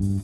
Well,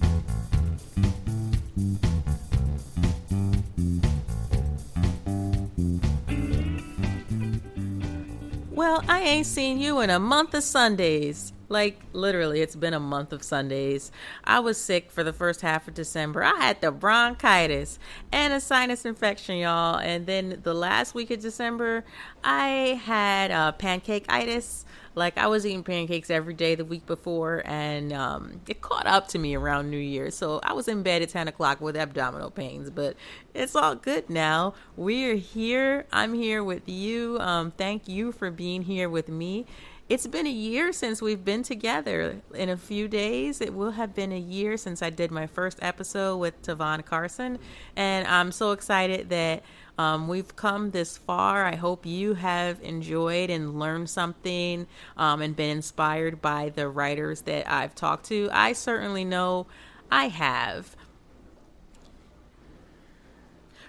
I ain't seen you in a month of Sundays. Like, literally, it's been a month of Sundays. I was sick for the first half of December. I had the bronchitis and a sinus infection, y'all. And then the last week of December, I had uh, pancakeitis. Like, I was eating pancakes every day the week before, and um, it caught up to me around New Year. So I was in bed at 10 o'clock with abdominal pains, but it's all good now. We're here. I'm here with you. Um, thank you for being here with me it's been a year since we've been together. In a few days, it will have been a year since I did my first episode with Tavonne Carson. And I'm so excited that um, we've come this far. I hope you have enjoyed and learned something um, and been inspired by the writers that I've talked to. I certainly know I have.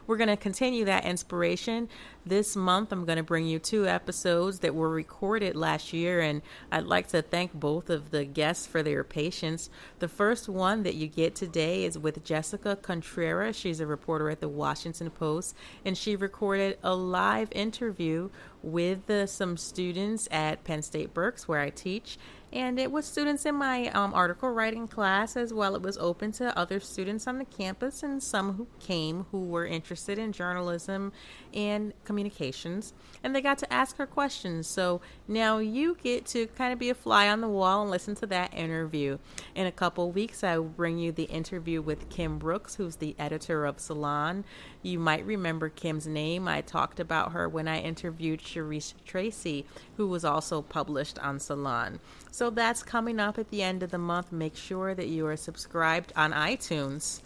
We're going to continue that inspiration. This month, I'm going to bring you two episodes that were recorded last year, and I'd like to thank both of the guests for their patience. The first one that you get today is with Jessica Contrera. She's a reporter at the Washington Post, and she recorded a live interview with uh, some students at Penn State Berks, where I teach, and it was students in my um, article writing class as well. It was open to other students on the campus and some who came who were interested in journalism and communications, and they got to ask her questions. So now you get to kind of be a fly on the wall and listen to that interview. In a couple weeks, I will bring you the interview with Kim Brooks, who's the editor of Salon. You might remember Kim's name. I talked about her when I interviewed Sharice Tracy, who was also published on Salon. So that's coming up at the end of the month. Make sure that you are subscribed on iTunes.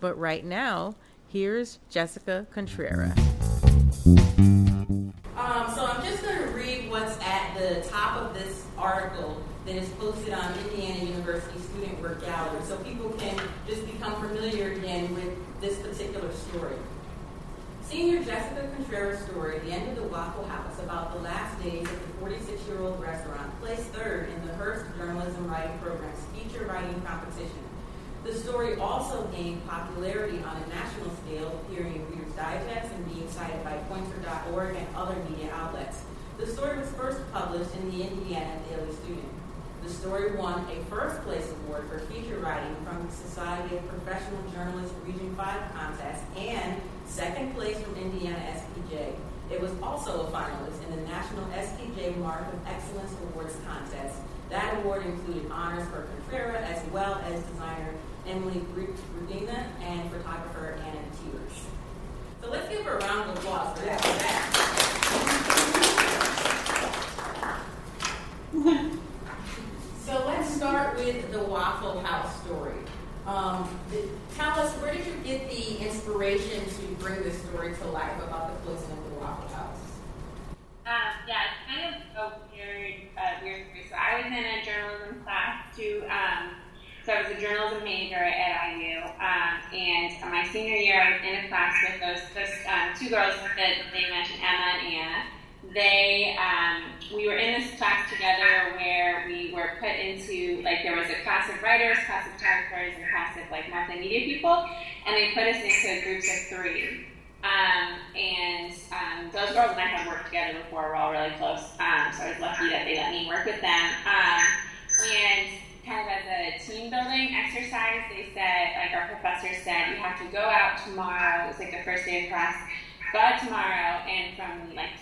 But right now, here's Jessica Contrera. Um, so I'm just going to read what's at the top of this article that is posted on Indiana University Student Work Gallery so people can just become familiar again with this particular story. Senior Jessica Contrera's story, The End of the Waffle House, about the last days of the 46 year old restaurant, placed third in the Hearst Journalism Writing Program's feature writing competition. The story also gained popularity on a national scale, appearing in Reader's Digest and being cited by Poynter.org and other media outlets. The story was first published in the Indiana Daily Student. The story won a first place award for feature writing from the Society of Professional Journalists Region 5 contest and second place from Indiana SPJ. It was also a finalist in the National SPJ Mark of Excellence Awards contest. That award included honors for Contrera as well as designer Emily Rudina and photographer Anna Tears. So let's give her a round of applause for that. so let's start with the Waffle House story. Um, tell us, where did you get the inspiration to bring this story to life about the closing of the Waffle House? Um, yeah, it's kind of a weird, uh, weird story. So I was in a journalism class too. Um, so I was a journalism major at IU, um, and my senior year I was in a class with those, those um, two girls that they mentioned, Emma and Anna they um, we were in this class together where we were put into like there was a class of writers, class of photographers, and class of like multimedia people, and they put us into groups of three. Um, and um, those girls and I had worked together before. We're all really close, um, so I was lucky that they let me work with them. Um, and kind of as a team building exercise, they said, like our professor said, you have to go out tomorrow. It was like the first day of class. Go out tomorrow, and from like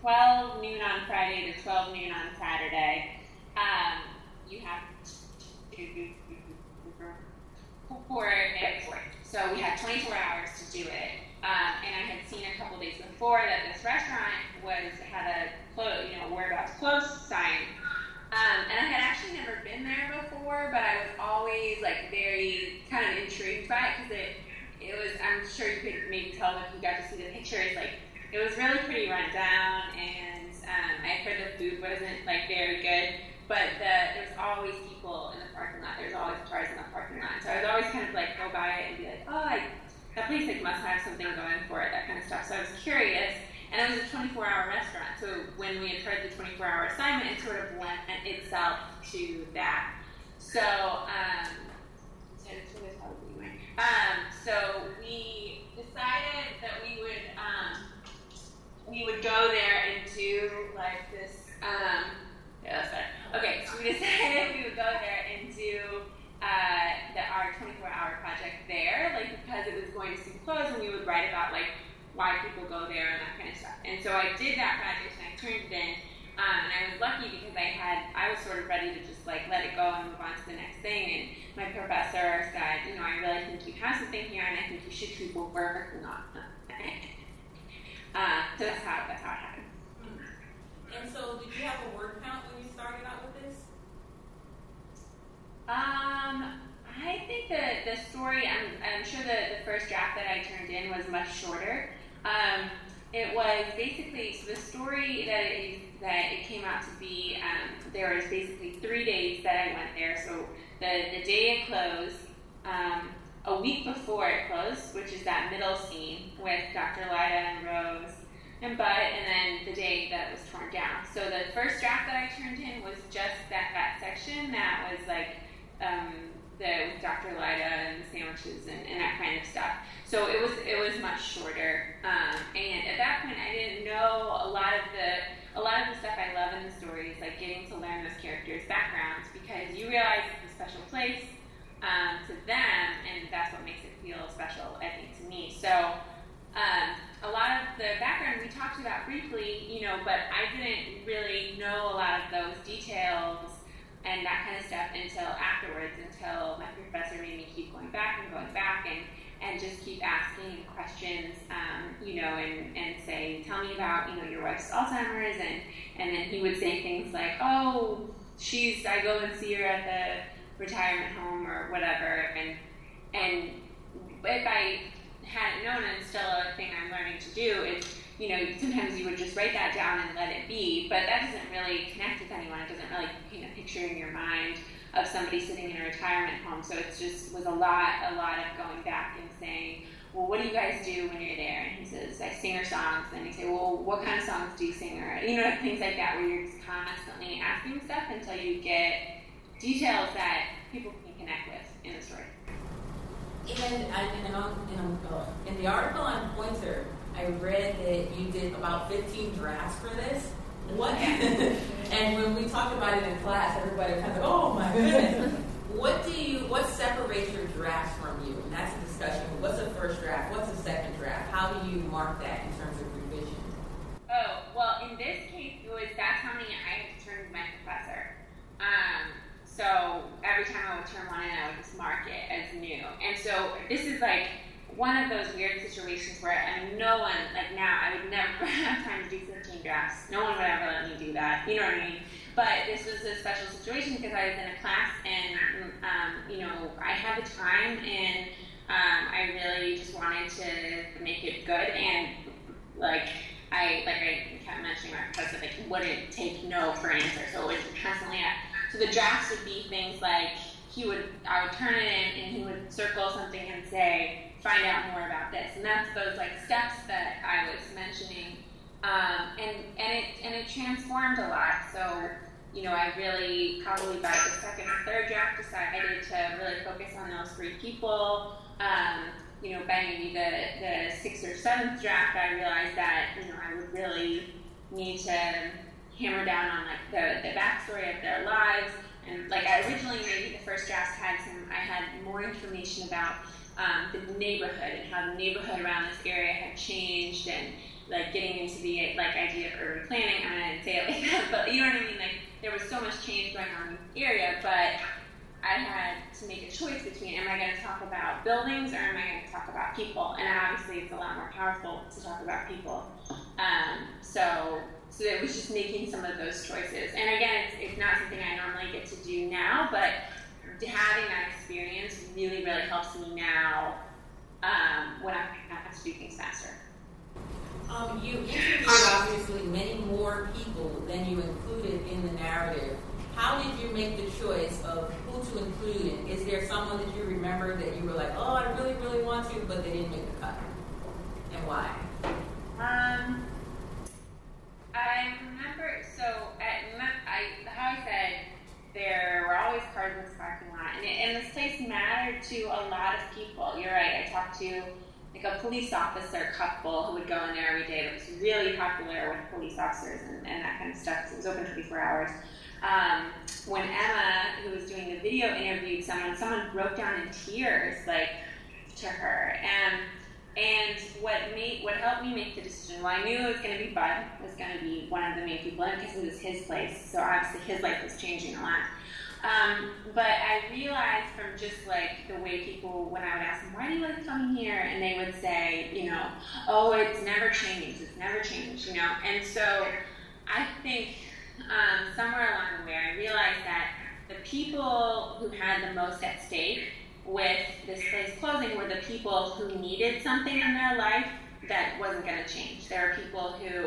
12 noon on Friday to 12 noon on Saturday, um, you have to for it. So we had 24 hours to do it. Um, and I had seen a couple days before that this restaurant was had a close, you know, whereabouts close sign. Um, and I had actually never been there before, but I was always like very kind of intrigued by it because it it was. I'm sure you could maybe tell if you got to see the pictures, like it was really pretty run down, and um, I heard the food wasn't like very good. But the, there's always people in the parking lot. There's always cars in the parking lot. So I would always kind of like go by it and be like, oh, I, that place like must have something going for it, that kind of stuff. So I was curious. And it was a 24-hour restaurant. So when we had heard the 24-hour assignment, it sort of lent itself to that. So um, Um, so we decided that we would um, we would go there and do like this. Um, that's. Okay, so we decided we would go there and do uh, the, our 24-hour project there, like because it was going to soon close, and we would write about like why people go there and that kind of stuff. And so I did that project and I turned it in. Um, and I was lucky because I had I was sort of ready to just like let it go and move on to the next thing. And my professor said, you know, I really think you have something here, and I think you should keep working on it. Uh, so that's how that's how it happened. And so, did you have a word count when you started out with this? Um, I think the the story. I'm I'm sure the the first draft that I turned in was much shorter. Um, it was basically so the story that it, that it came out to be. Um, there was basically three days that I went there. So the the day it closed. Um, a week before it closed, which is that middle scene with Dr. Lida and Rose and Bud, and then the day that it was torn down. So the first draft that I turned in was just that that section that was like um, the Dr. Lida and the sandwiches and, and, that kind of stuff. So it was it was much shorter, um, and at that point I didn't know a lot of the a lot of the stuff I love in the stories, like getting to learn those characters' backgrounds, because you realize it's a special place um, to them, and that's what makes it feel special, I think, to me. So. Um, a lot of the background we talked about briefly, you know, but I didn't really know a lot of those details and that kind of stuff until afterwards, until my professor made me keep going back and going back and, and just keep asking questions, um, you know, and, and say, tell me about, you know, your wife's Alzheimer's, and, and then he would say things like, oh, she's, I go and see her at the retirement home or whatever, and, and if I hadn't known, and still a thing I'm learning to do, is you know, sometimes you would just write that down and let it be, but that doesn't really connect with anyone. It doesn't really paint a picture in your mind of somebody sitting in a retirement home. So it just was a lot, a lot of going back and saying, well, what do you guys do when you're there? And he says, I sing her songs. And you say, well, what kind of songs do you sing her? You know, things like that, where you're just constantly asking stuff until you get details that people can connect with in the story. And, and, and on, in the article on Poynter, I read that you did about 15 drafts for this. What? and when we talked about it in class, everybody kind of like, oh my goodness. what do you, what separates your drafts from you? And that's a discussion. What's the first draft? What's the second draft? How do you mark that in terms of revision? Oh, well, in this case, it was that's how many I had to turn to my professor. Um, so every time I would turn one in, I would just mark it as new. And so this is like, one of those weird situations where and no one like now I would never have time to do 15 drafts. No one would ever let me do that. You know what I mean? But this was a special situation because I was in a class and um, you know I had the time and um, I really just wanted to make it good and like I like I kept mentioning my professor like wouldn't take no for an answer. So it was constantly so the drafts would be things like he would I would turn it in and he would circle something and say find out more about this. And that's those like steps that I was mentioning. Um, and, and it and it transformed a lot. So, you know, I really probably by the second or third draft decided to really focus on those three people. Um, you know, by maybe the, the sixth or seventh draft, I realized that, you know, I would really need to hammer down on like the, the backstory of their lives. And like I originally maybe the first draft had some I had more information about um, the neighborhood and how the neighborhood around this area had changed and like getting into the like idea of urban planning. I didn't say it like that, but you know what I mean. Like there was so much change going on in the area, but I had to make a choice between am I going to talk about buildings or am I going to talk about people? And obviously, it's a lot more powerful to talk about people. Um, so, so it was just making some of those choices. And again, it's, it's not something I normally get to do now, but having that experience really, really helps me now um, when I have to do things faster. Um, you interviewed obviously many more people than you included in the narrative. How did you make the choice of who to include? And is there someone that you remember that you were like, oh, I really, really want to, but they didn't make the cut? And why? Um, I remember, so at, I, how I said, there were always cars in this parking lot, and, it, and this place mattered to a lot of people. You're right. I talked to like a police officer couple who would go in there every day. It was really popular with police officers and, and that kind of stuff. It was open 24 hours. Um, when Emma, who was doing the video, interviewed someone, someone broke down in tears, like to her. And and what made what helped me make the decision, well, I knew it was going to be Bud was going to be one of the main people, and because it was his place, so obviously his life was changing a lot. Um, but I realized from just like the way people, when I would ask them, why do you like coming here? And they would say, you know, oh, it's never changed, it's never changed, you know. And so I think um, somewhere along the way, I realized that the people who had the most at stake with this place closing were the people who needed something in their life that wasn't going to change. There are people who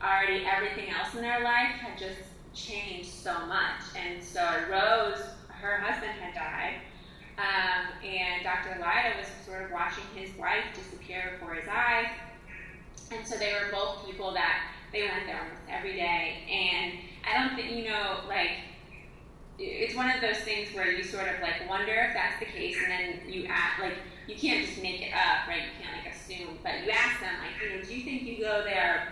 already everything else in their life had just changed so much. And so Rose, her husband had died, um, and Dr. Lyda was sort of watching his wife disappear before his eyes. And so they were both people that they went there almost every day. And I don't think, you know, like, it's one of those things where you sort of like wonder if that's the case, and then you ask, like, you can't just make it up, right? You can't like assume, but you ask them, like, you know, do you think you go there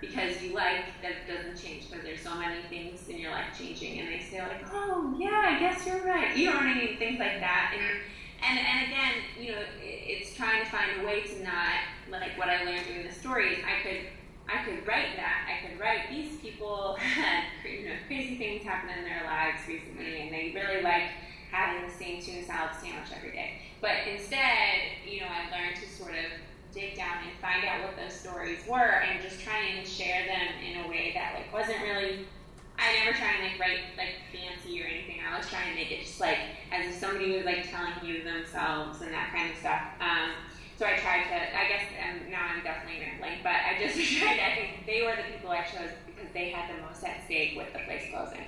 because you like that it doesn't change because there's so many things in your life changing, and they say like, oh yeah, I guess you're right. You know what I mean? Things like that, and and and again, you know, it's trying to find a way to not like what I learned doing the stories. I could I could write that. I could write these people had you know crazy things happen in their lives recently, and they really like having the same tuna salad sandwich every day. But instead, you know, I learned to sort of dig down and find out what those stories were, and just try and share them in a way that like wasn't really. I never try and like write like fancy or anything. I was trying to make it just like as if somebody was like telling you themselves and that kind of stuff. Um, so I tried to, I guess, and now I'm definitely rambling, but I just tried, I think they were the people I chose because they had the most at stake with the place closing.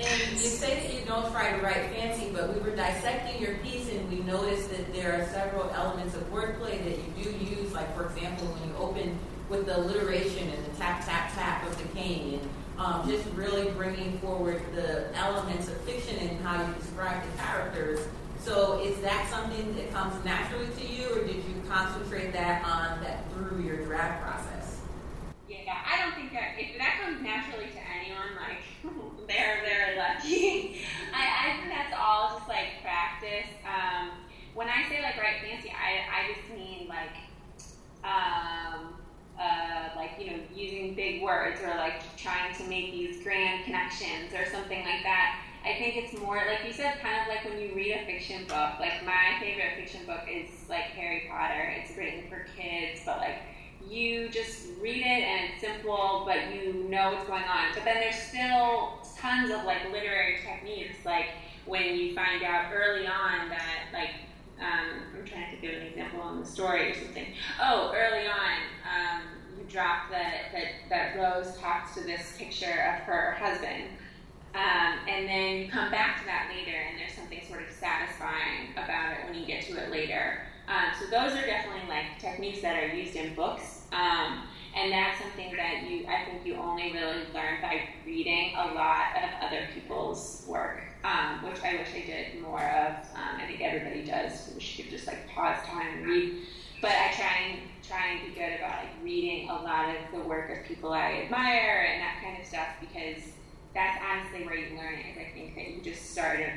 And you say that you don't try to write fancy, but we were dissecting your piece and we noticed that there are several elements of wordplay that you do use, like, for example, when you open with the alliteration and the tap, tap, tap of the cane, and um, just really bringing forward the elements of fiction and how you describe the characters so is that something that comes naturally to you, or did you concentrate that on that through your draft process? Yeah, I don't think that if that comes naturally to anyone, like they're they're lucky. I, I think that's all just like practice. Um, when I say like write fancy, I, I just mean like um, uh, like you know using big words or like trying to make these grand connections or something like that. I think it's more like you said, kind of like when you read a fiction book. Like my favorite fiction book is like Harry Potter. It's written for kids, but like you just read it and it's simple, but you know what's going on. But then there's still tons of like literary techniques, like when you find out early on that like um, I'm trying to give an example in the story or something. Oh, early on, um, you drop that, that that Rose talks to this picture of her husband um, and then you come back to that later, and there's something sort of satisfying about it when you get to it later. Um, so those are definitely like techniques that are used in books, um, and that's something that you I think you only really learn by reading a lot of other people's work, um, which I wish I did more of. Um, I think everybody does. We should just like pause time and read. But I try and try and be good about like reading a lot of the work of people I admire and that kind of stuff because that's honestly where you learn it. I think that you just start to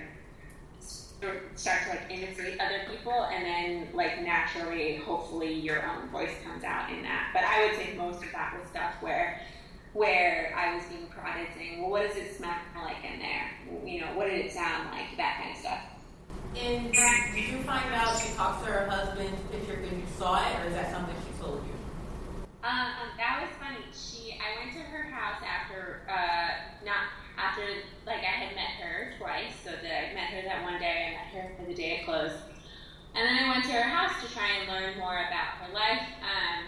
start to like imitate other people, and then like naturally, hopefully, your own voice comes out in that. But I would say most of that was stuff where where I was being prodded, saying, "Well, what does it smell like in there? You know, what did it sound like? That kind of stuff." And did you find out she talked to her husband picture because you saw it, or is that something she told you? Um, um, that was funny. She, I went to her house after. Uh, not after like I had met her twice. So that I met her that one day. I met her for the day it closed, and then I went to her house to try and learn more about her life. Um,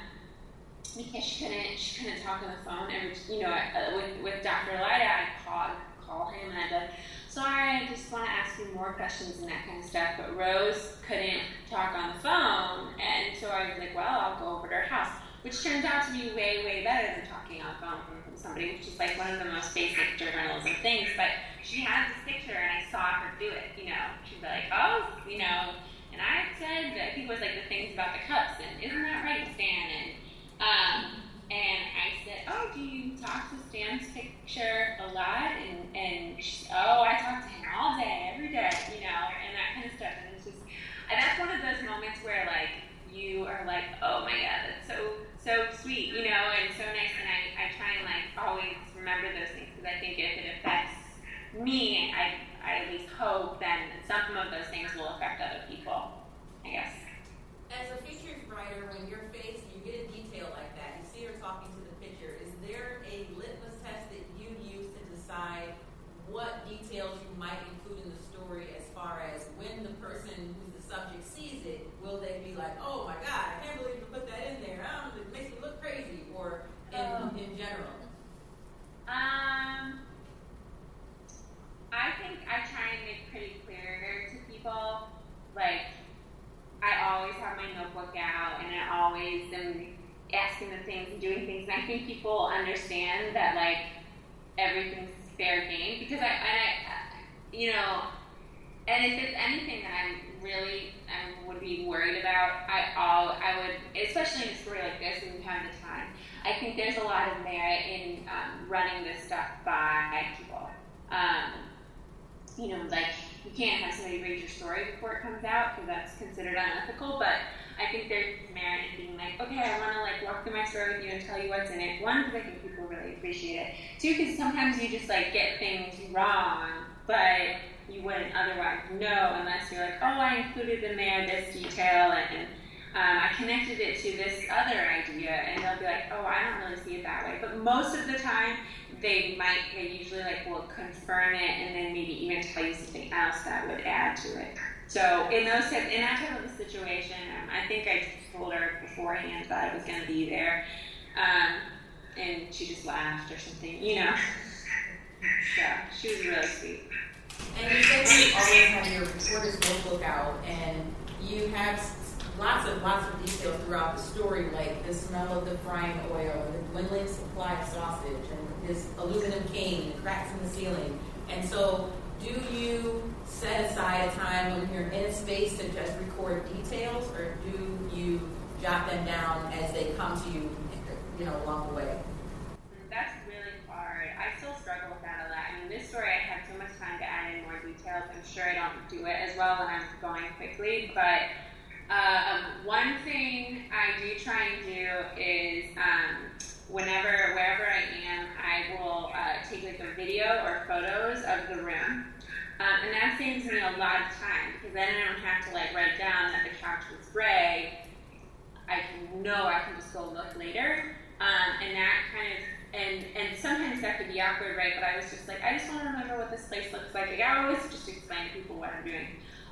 because she couldn't, she couldn't talk on the phone. And you know, uh, with with Dr. Lyda, I call call him and I'd be like, "Sorry, I just want to ask you more questions and that kind of stuff." But Rose couldn't talk on the phone, and so I was like, "Well, I'll go over to her house," which turns out to be way way better than talking on phone somebody, which is like one of the most basic journalism things. But she had this picture, and I saw her do it. You know, she'd be like, "Oh, you know, and I said, I think was like the things about the cups and isn't that right, Stan? And um, and I said, oh, do you talk to Stan's picture a lot? And and she, oh, I talk to him all day, every day, you know, and that kind of stuff. And it's just, and that's one of those moments where like you are like, oh my god, that's so so sweet, you know, and so nice. And I I try and like always remember those things because I think if it affects me, I I at least hope then some of those things will affect other people. I guess. As a features writer, when you're faced, you get a detail like that. You see her talking to the picture. Is there a litmus test that you use to decide what details you might include in the story as far as when the person subject sees it, will they be like, oh my God, I can't believe you put that in there. Um, it makes me look crazy, or in, um, in general? Um, I think I try and make pretty clear to people, like, I always have my notebook out and I always am asking the things and doing things. And I think people understand that, like, everything's fair game because I, and I, you know, and if it's anything that I'm really I would be worried about, I all I would, especially in a story like this, from time to time, I think there's a lot of merit in um, running this stuff by people. Um, you know, like you can't have somebody read your story before it comes out because that's considered unethical. But I think there's merit in being like, okay, I want to like walk through my story with you and tell you what's in it. One, because I think people really appreciate it. Two, because sometimes you just like get things wrong, but you wouldn't otherwise know unless you're like, oh, I included in there this detail and. Um, I connected it to this other idea, and they'll be like, "Oh, I don't really see it that way." But most of the time, they might they usually like will confirm it and then maybe even tell you something else that would add to it. So in those in that type of a situation, um, I think I told her beforehand that I was going to be there, um, and she just laughed or something, you know. so she was really sweet. And you said you always have your reporter's notebook out, and you have lots of lots of details throughout the story, like the smell of the frying oil, the dwindling supply of sausage, and this aluminum cane, the cracks in the ceiling. And so, do you set aside a time when you're in a space to just record details, or do you jot them down as they come to you, you know, along the way? I still struggle with that a lot. I mean, this story I have so much time to add in more details. I'm sure I don't do it as well when I'm going quickly, but um, one thing I do try and do is um, whenever, wherever I am, I will uh, take like a video or photos of the room. Um, and that saves me a lot of time because then I don't have to like write down that the couch was gray. I can know I can just go look later. Um, and that kind of and and sometimes that could be awkward, right? But I was just like, I just want to remember what this place looks like. Like I always just explain to people what I'm doing.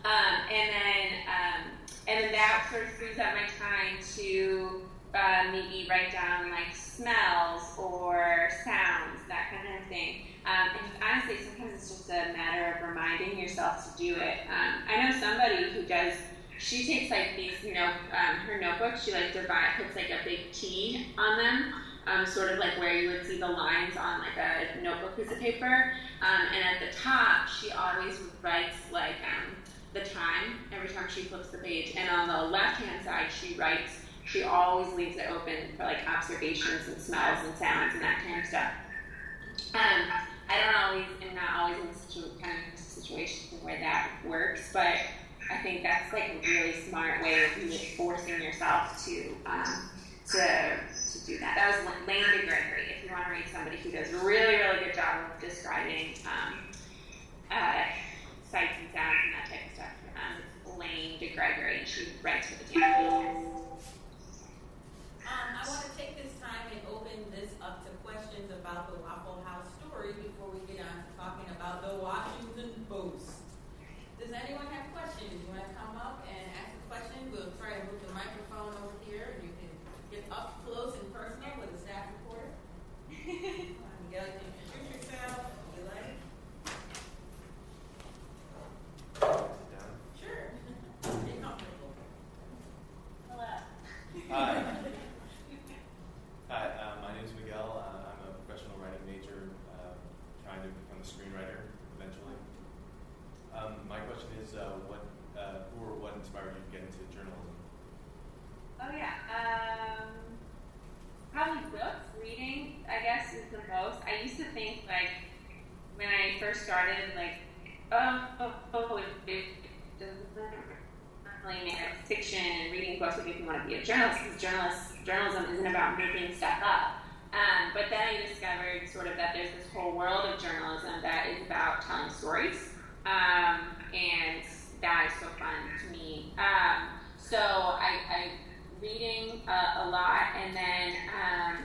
Um, and then um, and then that sort of frees up my time to uh, maybe write down like smells or sounds, that kind of thing. Um, and honestly, sometimes it's just a matter of reminding yourself to do it. Um, I know somebody who does. She takes like these, you know, um, her notebooks. She like divide, puts like a big T on them, um, sort of like where you would see the lines on like a notebook piece of paper. Um, and at the top, she always writes like um, the time every time she flips the page. And on the left hand side, she writes, she always leaves it open for like observations and smells and sounds and that kind of stuff. Um, I don't always, am not always in situ- kind of situations where that works, but I think that's like a really smart way of forcing yourself to um, to to do that. That was Lane DeGregory. If you want to read somebody who does a really really good job of describing um, uh, sights and sounds and that type of stuff. Um, Lane DeGregory, and she writes for the Tampa um, I want to take this time and open this up to questions about the Waffle House story before we get on to talking about the Washington Post. Does anyone have questions? You want to come up and ask a question? We'll try to move the microphone over here. You up close and personal with a staff reporter. Miguel, introduce yourself. You like? Sure. Hello. Hi. Hi, uh, my name is Miguel. Uh, I'm a professional writing major, uh, trying to become a screenwriter eventually. Um, my question is, uh, what, uh, who or what inspired you to get into journalism? Oh yeah. Um, probably books. Reading, I guess, is the most. I used to think like when Started, like, oh, oh, oh it doesn't really matter fiction and reading books if you want to be a journalist, because journalism isn't about making stuff up. Um, but then I discovered sort of that there's this whole world of journalism that is about telling stories, um, and that is so fun to me. Um, so I, I reading uh, a lot, and then um,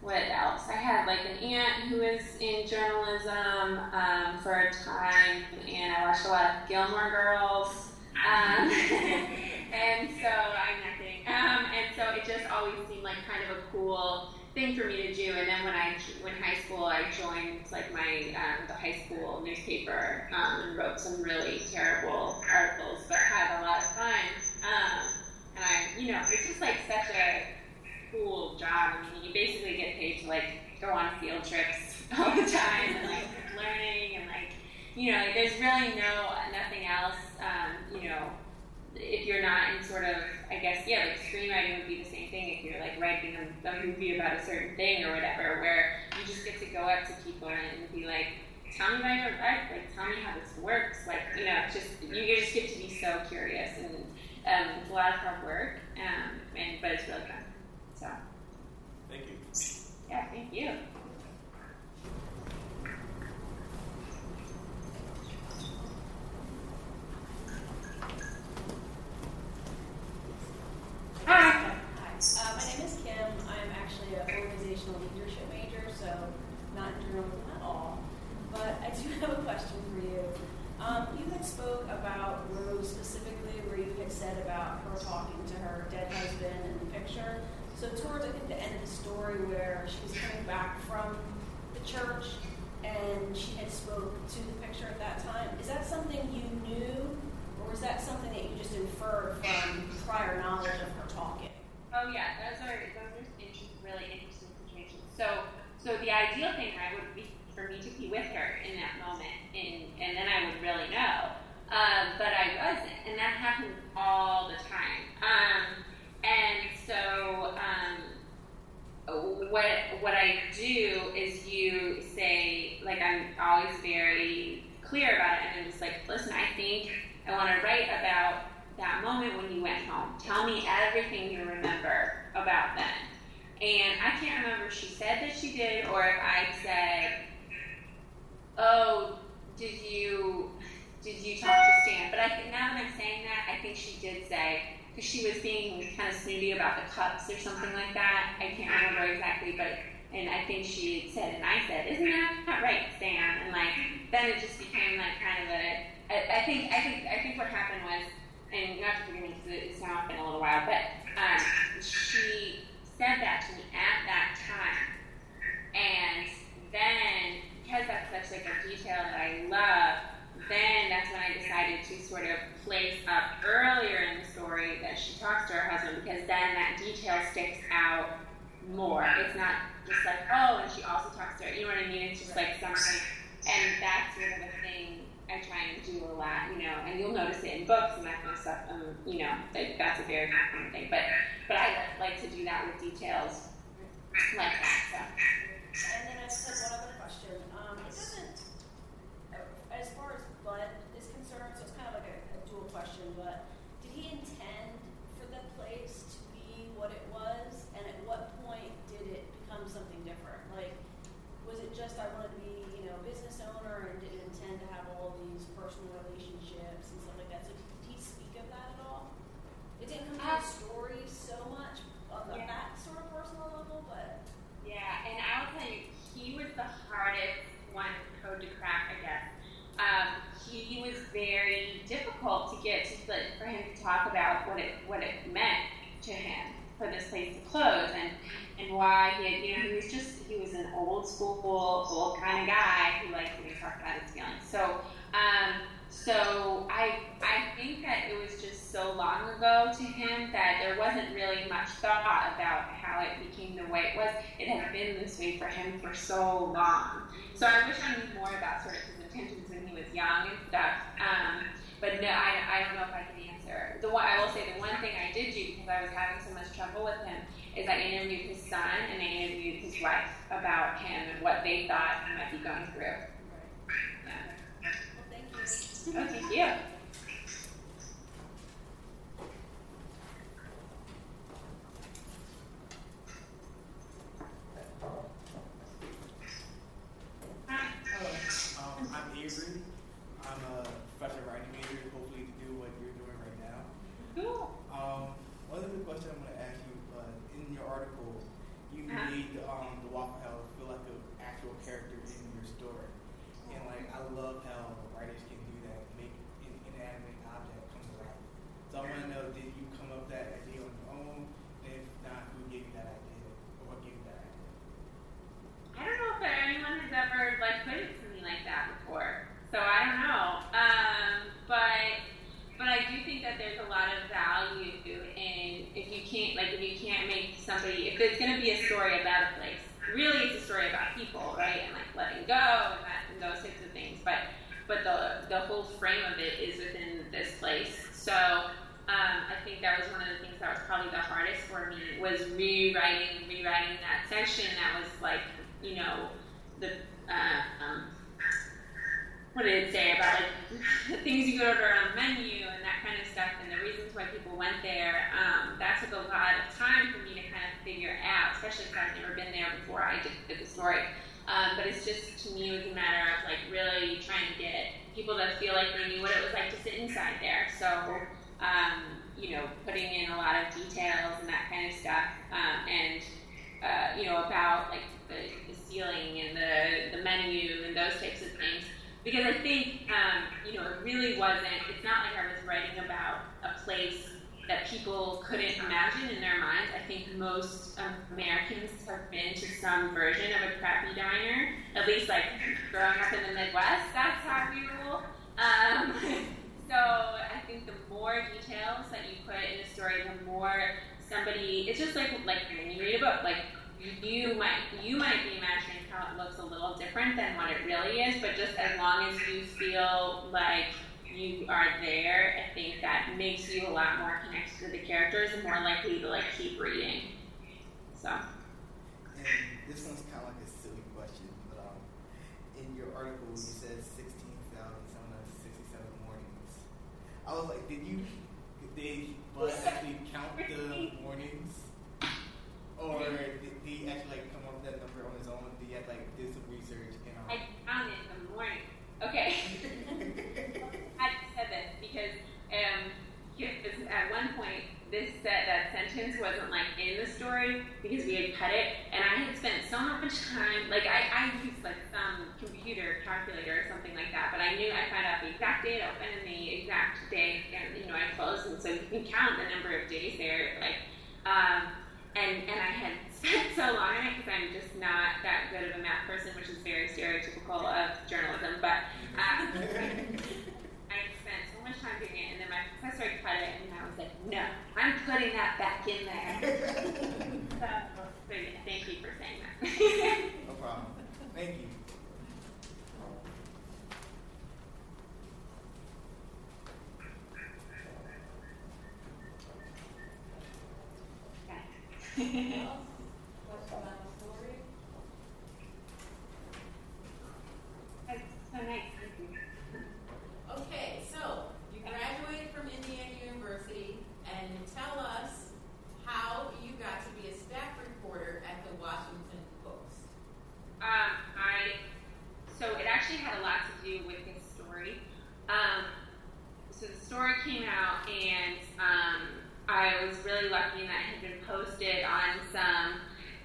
what else? I had like an aunt who was in journalism um, for a time, and I watched a lot of Gilmore Girls. Um, and so I'm nothing. Um, and so it just always seemed like kind of a cool thing for me to do. And then when I when high school, I joined like my um, the high school newspaper um, and wrote some really terrible articles, but had a lot of fun. Um, and I, you know, it's just like such a cool job. I mean, you basically get paid to like go on field trips all the time and like learning and like, you know, there's really no nothing else. Um, you know, if you're not in sort of, I guess, yeah, like screenwriting would be the same thing if you're like writing a, a movie about a certain thing or whatever, where you just get to go up to people and be like, tell me about your life, like tell me how this works, like you know, just you just get to be so curious and um, it's a lot of hard work, um, and but it's really fun. Thank you. Hi. Hi, uh, my name is Kim. I'm actually an organizational leadership major, so not in journalism at all. But I do have a question for you. Um, you had spoke about Rose specifically, where you had said about her talking to her dead husband in the picture. So towards I think the end of the story, where she was coming back from the church and she had spoke to the picture at that time. Is that something you knew, or was that something that you just inferred from prior knowledge of her talking? Oh yeah, those are those are really interesting situations. So so the ideal thing, right, would be for me to be with her in that moment, and and then I would really know. Um, but I wasn't, and that happens all the time. Um, and so um, what what I do is you say like I'm always very clear about it, and I'm just like, listen, I think I want to write about that moment when you went home. Tell me everything you remember about then. And I can't remember if she said that she did or if I said, "Oh, did you did you talk to Stan?" But I think now that I'm saying that, I think she did say she was being kind of snooty about the cups or something like that. I can't remember exactly, but and I think she said, and I said, "Isn't that not right, Stan?" And like then it just became like kind of a. I, I think I think I think what happened was, and have to forgive me because it's now been a little while, but um, she said that to me at that time, and then because that's such like a detail that I love, then that's when I decided to sort of place up earlier in the story that she talks to her husband because then that detail sticks out more. It's not just like, oh, and she also talks to her. You know what I mean? It's just like something, and that's sort of a thing I try and do a lot, you know, and you'll notice it in books and that kind of stuff. Um, you know, that, that's a very common thing. But but I like to do that with details like that. So. And then I just have one other question. Um, it doesn't, as far as Bud is concerned, so it's kind of like a, a dual question, but did he intend for the place to be what it was? And at what point did it become something different? Like, was it just I wanted to be, you know, a business owner and didn't intend to have all these personal relationships and stuff like that? So did he speak of that at all? It didn't come Uh, to the story so much on the Yeah. that sort of personal level, but Yeah, and I'll tell you, he was the hardest one code to crack, I guess. Um, he was very difficult to get to like, for him to talk about what it what it meant to him for this place to close and and why he had, you know he was just he was an old school old kind of guy who liked to talk about his feelings. So um, so I I think that it was just so long ago to him that there wasn't really much thought about how it became the way it was. It had been this way for him for so long. So I wish I knew more about sort of his intentions when he was young and stuff. Um, but no, I, I don't know if I can answer. The one I will say the one thing I did do because I was having so much trouble with him is I interviewed his son and I interviewed his wife about him and what they thought he might be going through. Yeah. Well, thank you. Oh, thank you. Um, I'm Avery. I'm a professional writing major, hopefully to do what you're doing right now. Cool. Um, one of the questions I'm going to ask you, uh, in your article, you Uh-huh. made um, the Waffle House feel like an actual character in your story. And like, I love how writers can do that, make an inanimate object come to life. So I want to know, did you come up with that idea on your own? And if not, who gave you that idea? Or what gave you that idea? I don't know if anyone has ever like put it to me like that before. So I don't know. Um, but but I do think that there's a lot of value in if you can't like if you can't make somebody if it's gonna be a story about a place. Really it's a story about people, right? And like letting go and, that, and those types of things. But but the the whole frame of it is within this place. So um, I think that was one of the things that was probably the hardest for me was rewriting rewriting that section that was like you know the uh, um, what say about like things you could order on the menu and that kind of stuff and the reasons why people went there. Um, that took a lot of time for me to kind of figure out, especially because I've never been there before I did, did the story. Um, but it's just to me it was a matter of like really trying to get people to feel like they knew what it was like to sit inside there. So um, you know, putting in a lot of details and that kind of stuff, um, and uh, you know about like the, the ceiling and the the menu and those types of things because I think um, you know it really wasn't. It's not like I was writing about a place that people couldn't imagine in their minds. I think most Americans have been to some version of a crappy diner. At least like growing up in the Midwest, that's how we roll. Um, so I think the more details that you put in a story, the more somebody. It's just like like when you read a book, like you might you might be imagining how it different than what it really is, but just as long as you feel like you are there, I think that makes you a lot more connected to the characters and more likely to like keep reading. So And this one's kind of like a silly question, but um, in your article you said 16,767 mornings. I was like, did you, did they actually count the mornings? Or did he actually like come up with that number on his own? Did he have like did some research and um, I counted in the morning. Okay. I said this because um, at one point this said that sentence wasn't like in the story because we had cut it, and I had spent so much time. Like I, I used like some computer calculator or something like that, but I knew I found out the exact date open and the exact day and you know I closed, and so you can count the number of days there. Like, um, and and I had spent so long on it because I'm just not that good of a math person, which is very stereotypical of journalism. But uh, I spent so much time doing it, and then my professor cut it, and I was like, no, I'm putting that back in there. so, so yeah, thank you for saying that. no problem. Thank you. Okay. So you. Okay, so you graduated from Indiana University, and tell us how you got to be a staff reporter at the Washington Post. Um, I so it actually had a lot to do with this story. Um, so the story came out, and I was really lucky that it had been posted on some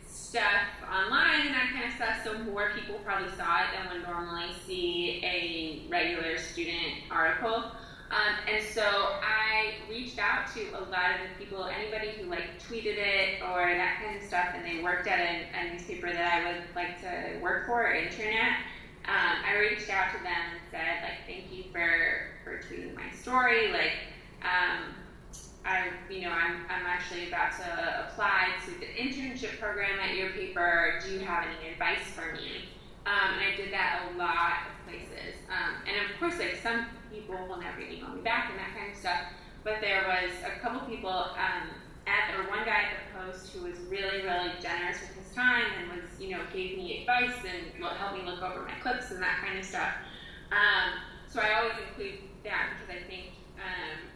stuff online and that kind of stuff, so more people probably saw it than would normally see a regular student article. Um, and so I reached out to a lot of the people, anybody who like tweeted it or that kind of stuff, and they worked at a, a newspaper that I would like to work for or intern at. Um, I reached out to them and said, like, thank you for for tweeting my story. Like, um, I, you know, I'm, I'm actually about to apply to the internship program at your paper. Do you have any advice for me? Um, and I did that a lot of places. Um, and of course, like some people will never email me back and that kind of stuff. But there was a couple people um, at or one guy at the post who was really really generous with his time and was you know gave me advice and helped me look over my clips and that kind of stuff. Um, so I always include that because I think um,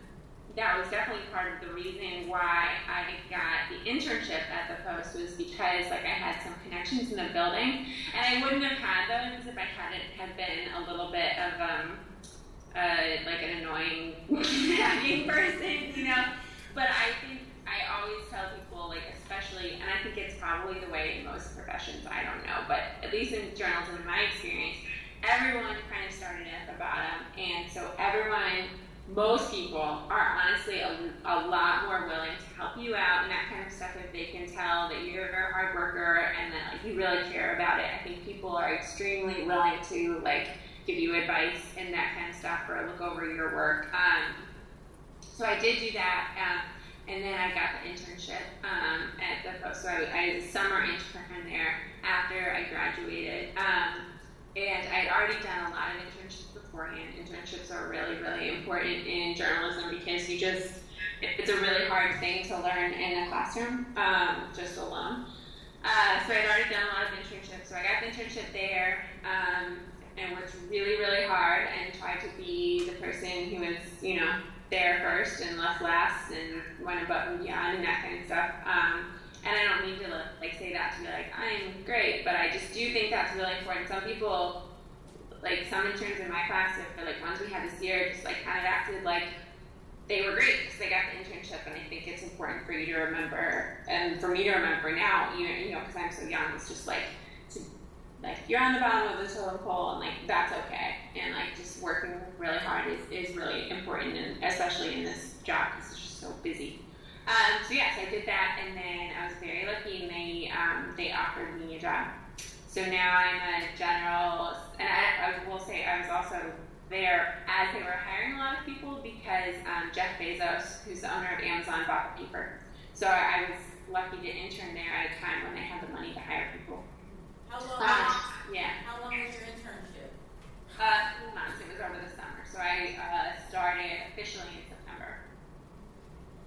that was definitely part of the reason why I got the internship at the Post was because like I had some connections in the building, and I wouldn't have had those if I hadn't had been a little bit of um, uh, like an annoying person, you know. But I think I always tell people like especially, and I think it's probably the way in most professions. I don't know, but at least in journalism, in my experience, everyone kind of started at the bottom, and so everyone most people are honestly a, a, lot more willing to help you out and that kind of stuff if they can tell that you're a very hard worker and that like you really care about it. I think people are extremely willing to like give you advice and that kind of stuff or look over your work. Um, so I did do that, um, and then I got the internship um, at the. So I, I a summer intern there after I graduated, um, and I had already done a lot of internships beforehand. Internships are really, really important in journalism because you just, it's a really hard thing to learn in a classroom, um, just alone. Uh, so I'd already done a lot of internships. So I got the internship there um, and worked really, really hard and tried to be the person who was, you know, there first and left last and went above and beyond and that kind of stuff. Um, and I don't mean to like say that to be like I'm great, but I just do think that's really important. Some people like some interns in my class, if like ones we had this year, just like kind of acted like they were great because they got the internship, and I think it's important for you to remember, and for me to remember now, you know, you know, because I'm so young, it's just like to like you're on the bottom of the totem pole, and like that's okay, and like just working really hard is, is really important, and especially in this job because it's just so busy. Um, so yes, I did that, and then I was very lucky, and they um, they offered me a job so now I'm a general, and I, I, will say I was also there as they were hiring a lot of people because um, Jeff Bezos, who's the owner of Amazon, bought the paper. So I was lucky to intern there at a time when they had the money to hire people. How long? Um, yeah. How long was your internship? Uh, months. It was over the summer. So I uh, started officially in September.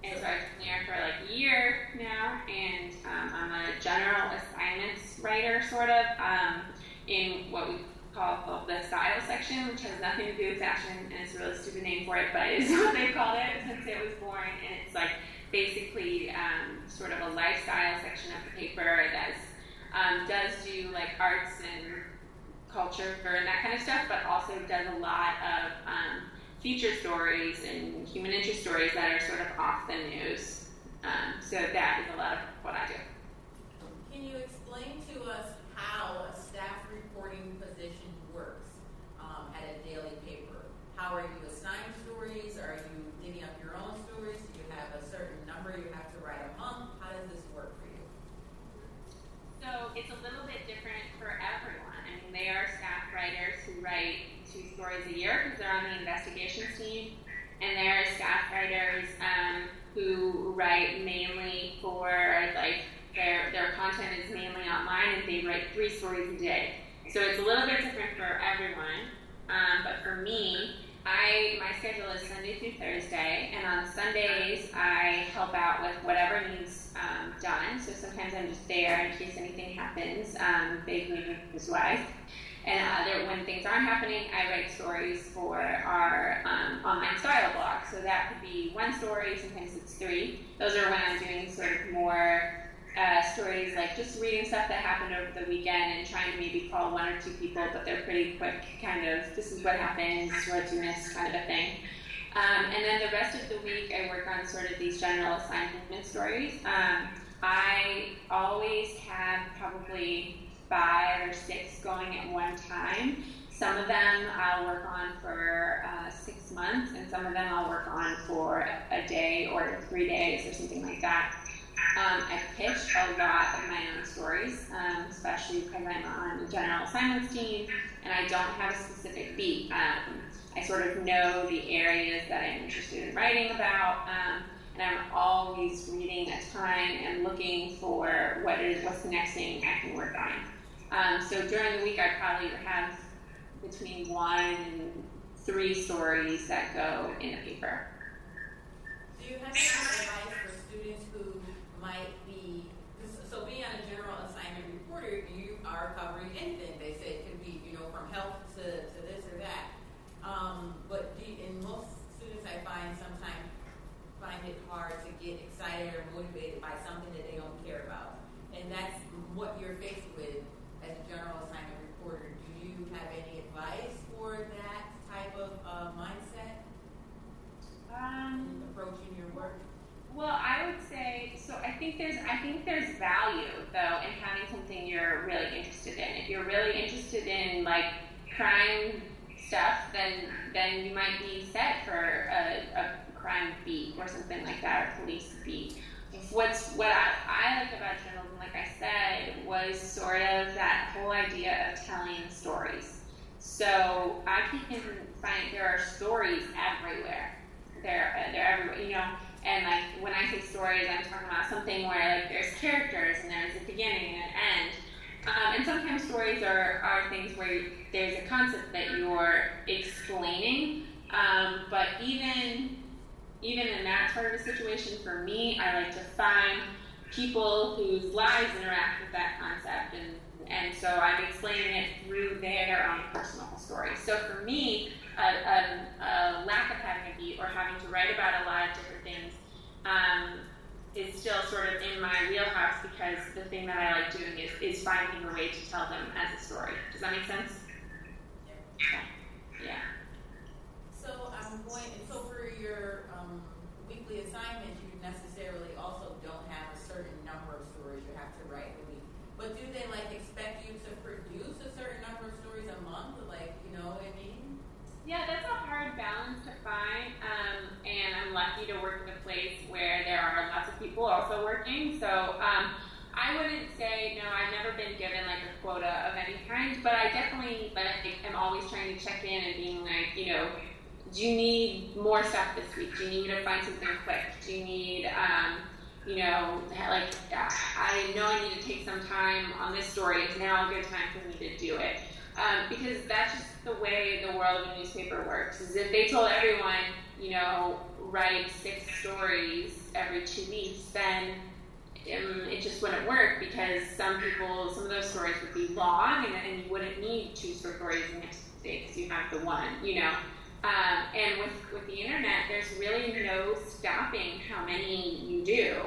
And so I've been there for like a year now, and um, I'm a general assignments writer, sort of, um, in what we call the style section, which has nothing to do with fashion, and it's a really stupid name for it, but it's what they called it since it was born, and it's like basically um, sort of a lifestyle section of the paper that um, does do like arts and culture and that kind of stuff, but also does a lot of um, feature stories and human interest stories that are sort of off the news. Um, so that is a lot of what I do. Can you explain to us how a staff reporting position works um, at a daily paper? How are you assigned stories? Are you digging up your own stories? Do you have a certain number you have to write a month? How does this work for you? So it's a little bit different for everyone. I mean, they are staff writers who write two stories a year because they're on the investigations team, and there are staff writers um, write mainly for like their their content is mainly online, and they write three stories a day. So it's a little bit different for everyone. Um, but for me, I my schedule is Sunday through Thursday, and on Sundays I help out with whatever needs um, done. So sometimes I'm just there in case anything happens, um, big news wise. And other, when things aren't happening, I write stories for our um, online style blog. So that could be one story, sometimes it's three. Those are when I'm doing sort of more uh, stories like just reading stuff that happened over the weekend and trying to maybe call one or two people, but they're pretty quick, kind of, this is what happened, what you missed, kind of a thing. Um, and then the rest of the week, I work on sort of these general assignment stories. Um, I always have probably five or six going at one time. Some of them I'll work on for uh, six months, and some of them I'll work on for a day or three days or something like that. Um, I pitch a lot of my own stories, um, especially because I'm on the general assignments team and I don't have a specific beat. Um, I sort of know the areas that I'm interested in writing about, um, and I'm always reading a ton and looking for what is what's the next thing I can work on. Um, so during the week, I probably have between one and three stories that go in the paper. Do you have any advice for students who might be so being on a general assignment reporter, you are covering anything. They say it could be, you know, from health to, to this or that. Um, but do, and most students I find sometimes find it hard to get excited or motivated by something that they don't care about. And that's what you're faced with as a general assignment reporter. Do you have any advice for that type of uh, mindset um, in approaching your work? Well, I would say so. I think there's I think there's value though in having something you're really interested in. If you're really interested in like crime stuff, then then you might be set for a, a crime beat or something like that, or police beat. What's what I, I like about journalism, like I said, was sort of that whole idea of telling stories. So I can find there are stories everywhere. They're they're everywhere. You know and like when I say stories, I'm talking about something where like there's characters and there's a beginning and an end. Um, and sometimes stories are, are things where there's a concept that you're explaining. Um, but even even in that sort of a situation, for me, I like to find people whose lives interact with that concept, and and so I'm explaining it through their own personal story. So for me, a, a, a, lack of having a beat or having to write about a lot of different things um, is still sort of in my wheelhouse because the thing that I like doing is, is finding a way to tell them as a story. Does that make sense? Yeah. So I'm going, and so for your um, weekly assignment, you necessarily also don't have a certain number of stories you have to write a week. But do they like expect you to produce a certain number of stories a month? Like, you know what I mean? Yeah, that's a hard balance to find. Um, and I'm lucky to work in a place where there are lots of people also working. So um, I wouldn't say no. I've never been given like a quota of any kind, but I definitely like am always trying to check in and being like, you know, do you need more stuff this week? Do you need me to find something quick? Do you need um, you know, like I know I need to take some time on this story. It's now a good time for me to do it um, because that's just the way the world of a newspaper works. Is if they told everyone, you know, write six stories every two weeks, then um, it just wouldn't work because some people, some of those stories would be long, and, and you wouldn't need two stories day because you have the one, you know. Um, and with, with the internet, there's really no stopping how many you do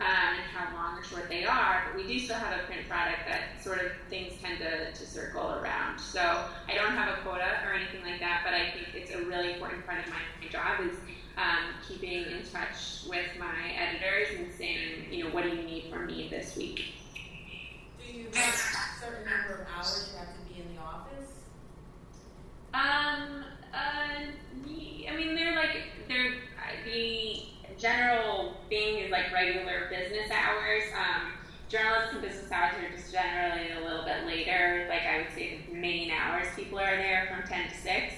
um, and how long or short they are, but we do still have a print product that sort of things tend to, to circle around. So I don't have a quota or anything like that, but I think it's a really important part of my, my job is um, keeping in touch with my editors and saying, you know, what do you need from me this week? Do you have a certain number of hours you have to be in the office? Um, uh, I mean, they're like, they're, the general thing is like regular business hours. Um, journalists and business hours are just generally a little bit later. Like I would say, the main hours people are there from ten to six.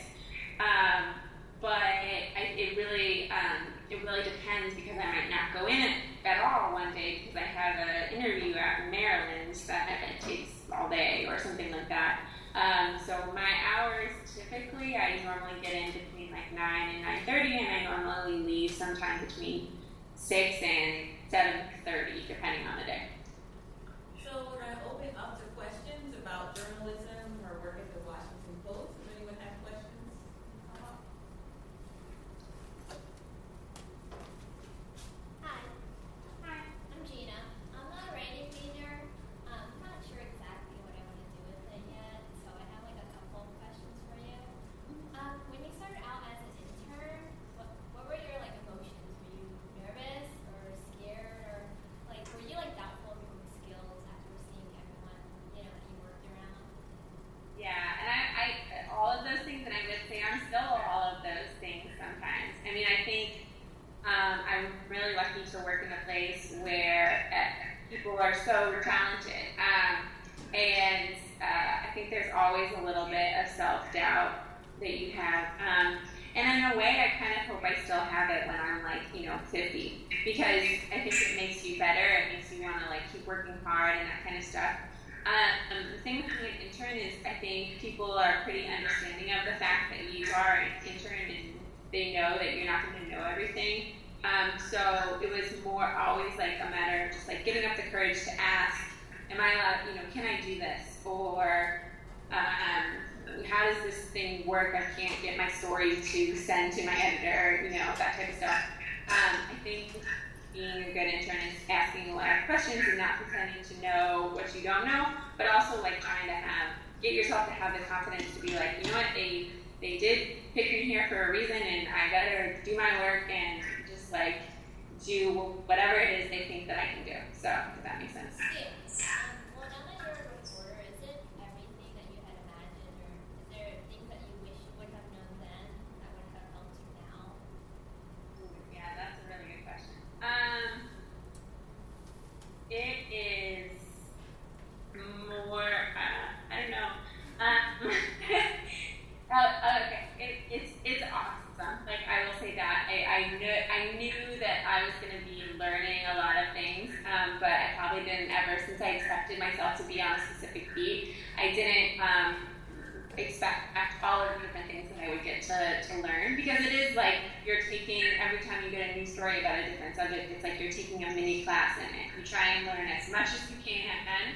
Um, but it um, it really depends because I might not go in at all one day because I have an interview at Maryland that takes all day or something like that. Um, so my hours typically I normally get in between like nine and nine thirty, and I normally leave sometime between six and seven thirty, depending on the day. So we're to open up to questions about journalism or work at the Washington Post. Does anyone have questions? Hi. Hi. I'm Gina. I'm not a writing major. Um, I'm not sure exactly what I want to do with it yet, so I have like a couple of questions for you. Um, when you started out as an intern, what what were your like emotions? Were you nervous or scared or like were you like doubtful of your own skills after seeing everyone you know that you worked around? Yeah, and I, I all of those things, and I would say I'm still all of those things sometimes. I mean, I think um, I'm really lucky to work in a place where uh, people are so talented, um, and uh, I think there's always a little bit of self doubt that you have. Um, and in a way, I kind of hope I still have it when I'm like, you know, 50, because I think it makes you better. It makes you want to like keep working hard and that kind of stuff. Um, the thing with being an intern is I think people are pretty understanding of the fact that you are an intern and they know that you're not going to know everything. Um, so it was more always like a matter of just like giving up the courage to ask, am I allowed, you know, can I do this? Or um, how does this thing work? I can't get my story to send to my editor, you know, that type of stuff. Um, I think being a good intern is asking a lot of questions and not pretending to know what you don't know, but also like trying to have get yourself to have the confidence to be like, you know what, they they did pick me here for a reason, and I gotta do my work and just like do whatever it is they think that I can do. So, if that makes sense. Yeah. Um, well, now that you're a reporter, is it everything that you had imagined, or is there things that you wish you would have known then that would have helped you now? Yeah, that's a really good question. Um, it is more. Uh, I don't know. Um, uh, okay, it, it's it's awesome. Like I will say that I I knew I knew that I was going to be learning a lot of things, um, but I probably didn't ever since I expected myself to be on a specific beat. I didn't. Um, expect all of the different things that I would get to, to learn because it is like you're taking every time you get a new story about a different subject, it's like you're taking a mini class in it. You try and learn as much as you can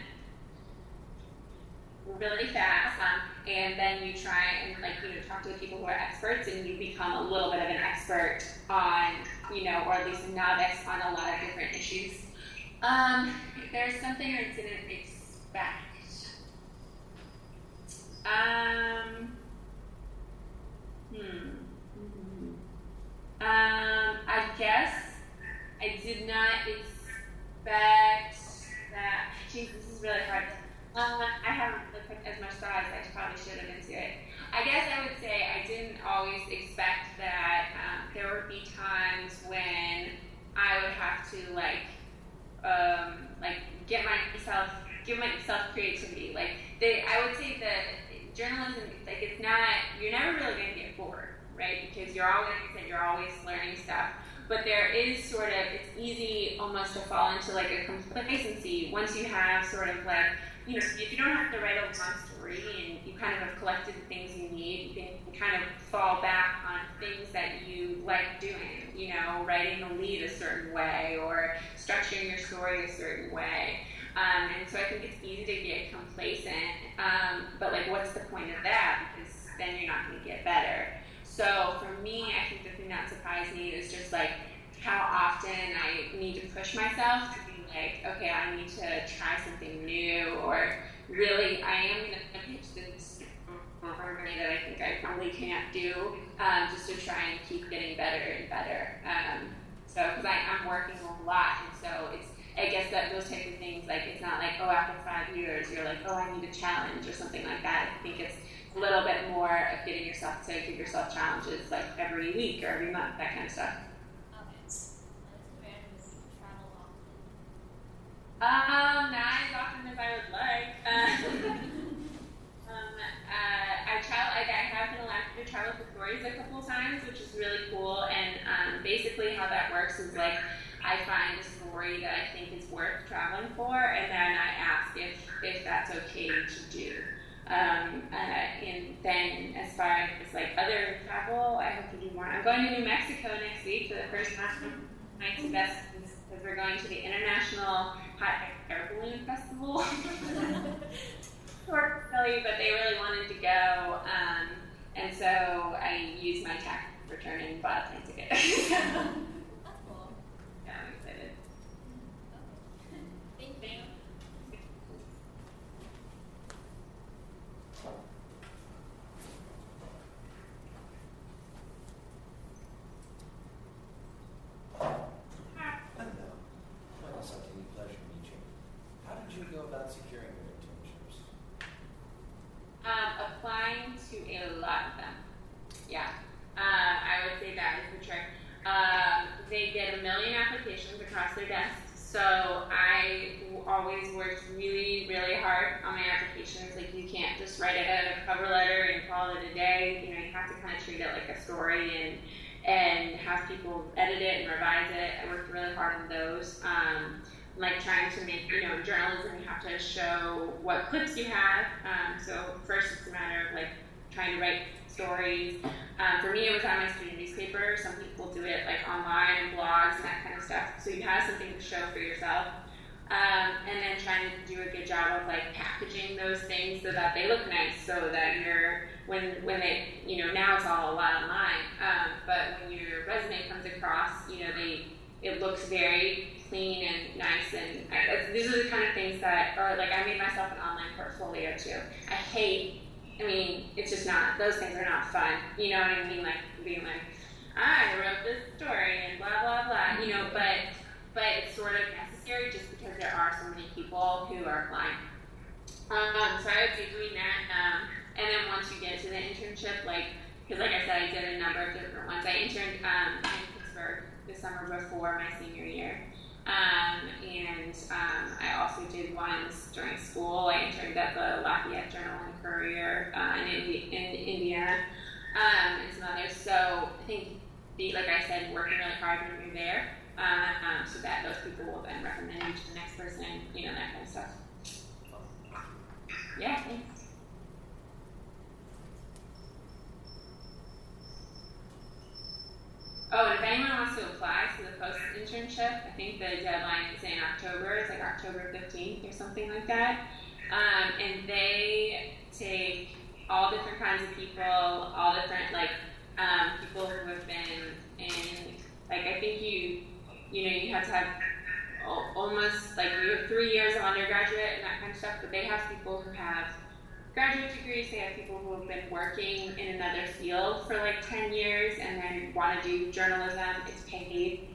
really fast, um, and then you try and like you know talk to the people who are experts, and you become a little bit of an expert on you know, or at least a novice on a lot of different issues. Um, there's something I didn't expect. Um, hmm. Um, I guess I did not expect that. Geez, this is really hard. Um, I haven't put as much thought as I probably should have into it. I guess I would say I didn't always expect that um, there would be times when I would have to like, like myself, give myself creativity. Like they, I would say that journalism, like it's not, you're never really going to get bored, right? Because you're always, you're always learning stuff. But there is sort of, it's easy almost to fall into like a complacency once you have sort of like, you know, if you don't have to write a long story and you kind of have collected the things you need, you can kind of fall back on things that you like doing, you know, writing the lead a certain way or structuring your story a certain way. Um, and so I think it's easy to get complacent. Um, but like, what's the point of that? Because then you're not going to get better. So for me, I think the thing that surprised me is just like how often I need to push myself to be like, okay, I need to try something new, or really, I am going to pitch this program that I think I probably can't do, um, just to try and keep getting better and better. Um, so, because I'm working a lot, and so it's I guess that those type of things, like it's not like, oh, after five years, you're like, oh, I need a challenge or something like that. I think it's a little bit more of getting yourself to give yourself challenges like every week or every month, that kind of stuff. Oh travel often? Um, not as often as I would like. um, uh, I travel, like I have been allowed to travel with stories a couple times, which is really cool. And um, basically, how that works is like I find a story that I think is worth traveling for, and then I ask if, if that's okay to do. Um, uh, and then as far as like other travel, I hope to do more. I'm going to New Mexico next week for the first time. My best because we're going to the International Hot Air Balloon Festival. Short, silly, but they really wanted to go, um, and so I used my tax return and bought a plane ticket. clips you have. Um, so first, it's a matter of like trying to write stories. Um, for me, it was on my student newspaper. Some people do it like online and blogs and that kind of stuff. So you have something to show for yourself. Um, and then trying to do a good job of like packaging those things so that they look nice, so that you're when when they you know now it's all a lot online, um, but when your resume comes across, you know they it looks very clean and nice, and I, these are the kind of things that are like I made myself an online portfolio too. I hate, I mean, it's just not those things are not fun. You know what I mean? Like being like I wrote this story and blah blah blah. You know, but but it's sort of necessary just because there are so many people who are applying. Um, so I would be doing that. Um, and then once you get to the internship, like, because like I said, I did a number of different ones. I interned um, Pittsburgh the summer before my senior year. Um, and um, I also did ones during school. I interned at the Lafayette Journal and Courier uh, in, Indi- in Indiana um, and some others. So I think, the, like I said, working really hard when you're there um, so that those people will then recommend you to the next person, you know, that kind of stuff. Yeah, thanks. Oh, and if anyone wants to apply to the post internship, I think the deadline is in October. It's like October 15th or something like that. Um, and they take all different kinds of people, all different, like, um, people who have been in, like, I think you you know, you have to have almost like you have three years of undergraduate and that kind of stuff, but they have people who have graduate degrees, they have people who have been working in another field for like 10 years and then want to do journalism, it's paid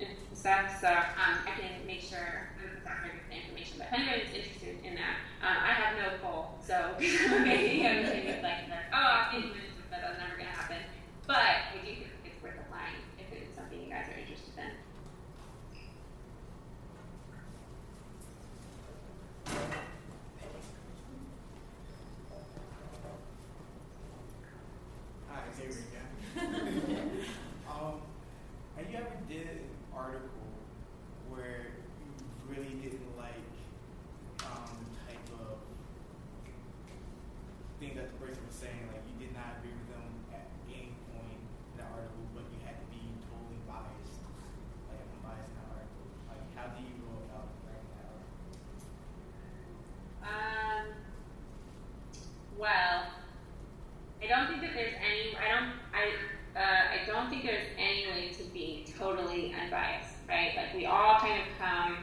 and stuff. So um, I can make sure I'm the information. But if anybody's interested in that, um, I have no pull, so maybe I'm like, oh, I'm in but that's never going to happen. But I do think it's worth applying if it's something you guys are interested in. Hi, here we go. Um, have you ever did an article where you really didn't like um, the type of thing that the person was saying, like you did not agree with them at any point in the article, but you had to be totally biased, like unbiased in the article? Like, how do you go about writing that article? Um, well, I don't think that there's any. I don't. I. Uh, I don't think there's any way to be totally unbiased, right? Like we all kind of come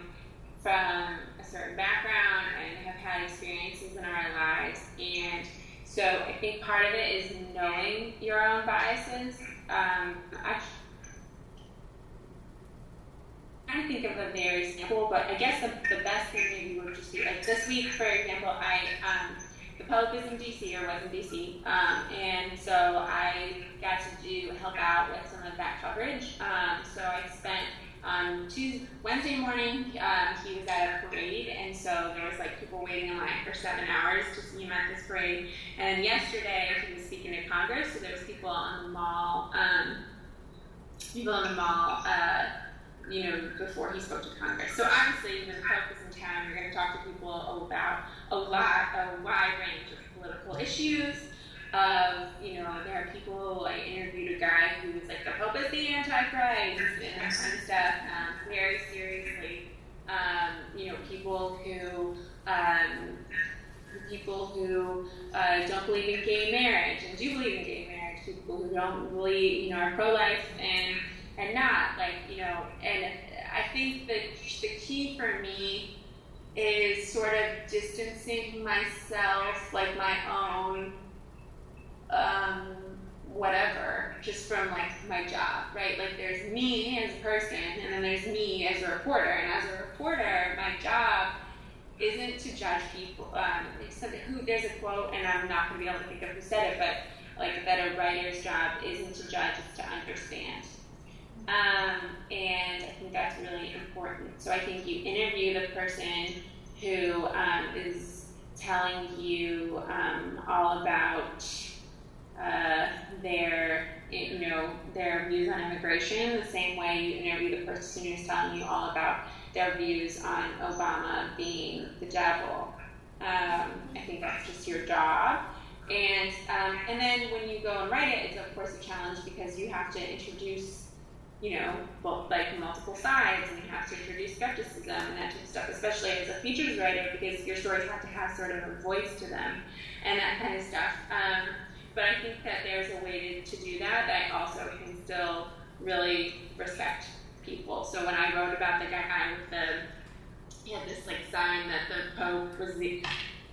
from a certain background and have had experiences in our lives, and so I think part of it is knowing your own biases. Um, actually, I think of a very simple, but I guess the, the best thing maybe would just be like this week, for example, I um, the Pope is in DC or was in DC, um, and so I got to do help out with some of that coverage. Um, so I spent um, Tuesday, Wednesday morning, um, he was at a parade, and so there was like people for seven hours to see him at this parade. And yesterday, he was speaking at Congress, so there was people on the mall, um, people on the mall, uh, you know, before he spoke to Congress. So obviously, when the Pope is in town, you're going to talk to people about a lot, a wide range of political issues of, you know, there are people, I interviewed a guy who was like, the Pope is the Antichrist, and that kind of stuff, um, very seriously. Um, you know, people who, um, people who uh, don't believe in gay marriage and do believe in gay marriage, people who don't believe, you know, are pro-life and, and not, like, you know, and I think that the key for me is sort of distancing myself, like my own um, whatever, just from like my job, right? Like there's me as a person, and then there's me as a reporter. And as a reporter, my job judge people. Um, who there's a quote, and I'm not going to be able to think of who said it, but like that a writer's job isn't to judge, it's to understand. Um, and I think that's really important. So I think you interview the person who um, is telling you um, all about uh, their you know their views on immigration the same way you interview the person who's telling you all about their views on Obama being the devil. Um, I think that's just your job. and um, and then when you go and write it, it's of course a challenge because you have to introduce, you know, both like multiple sides, and you have to introduce skepticism and that type of stuff, especially as a features writer because your stories have to have sort of a voice to them and that kind of stuff. Um, but I think that there's a way to, to do that that also can still really respect people. So when I wrote about the guy with the, he had this like sign that the Pope was the,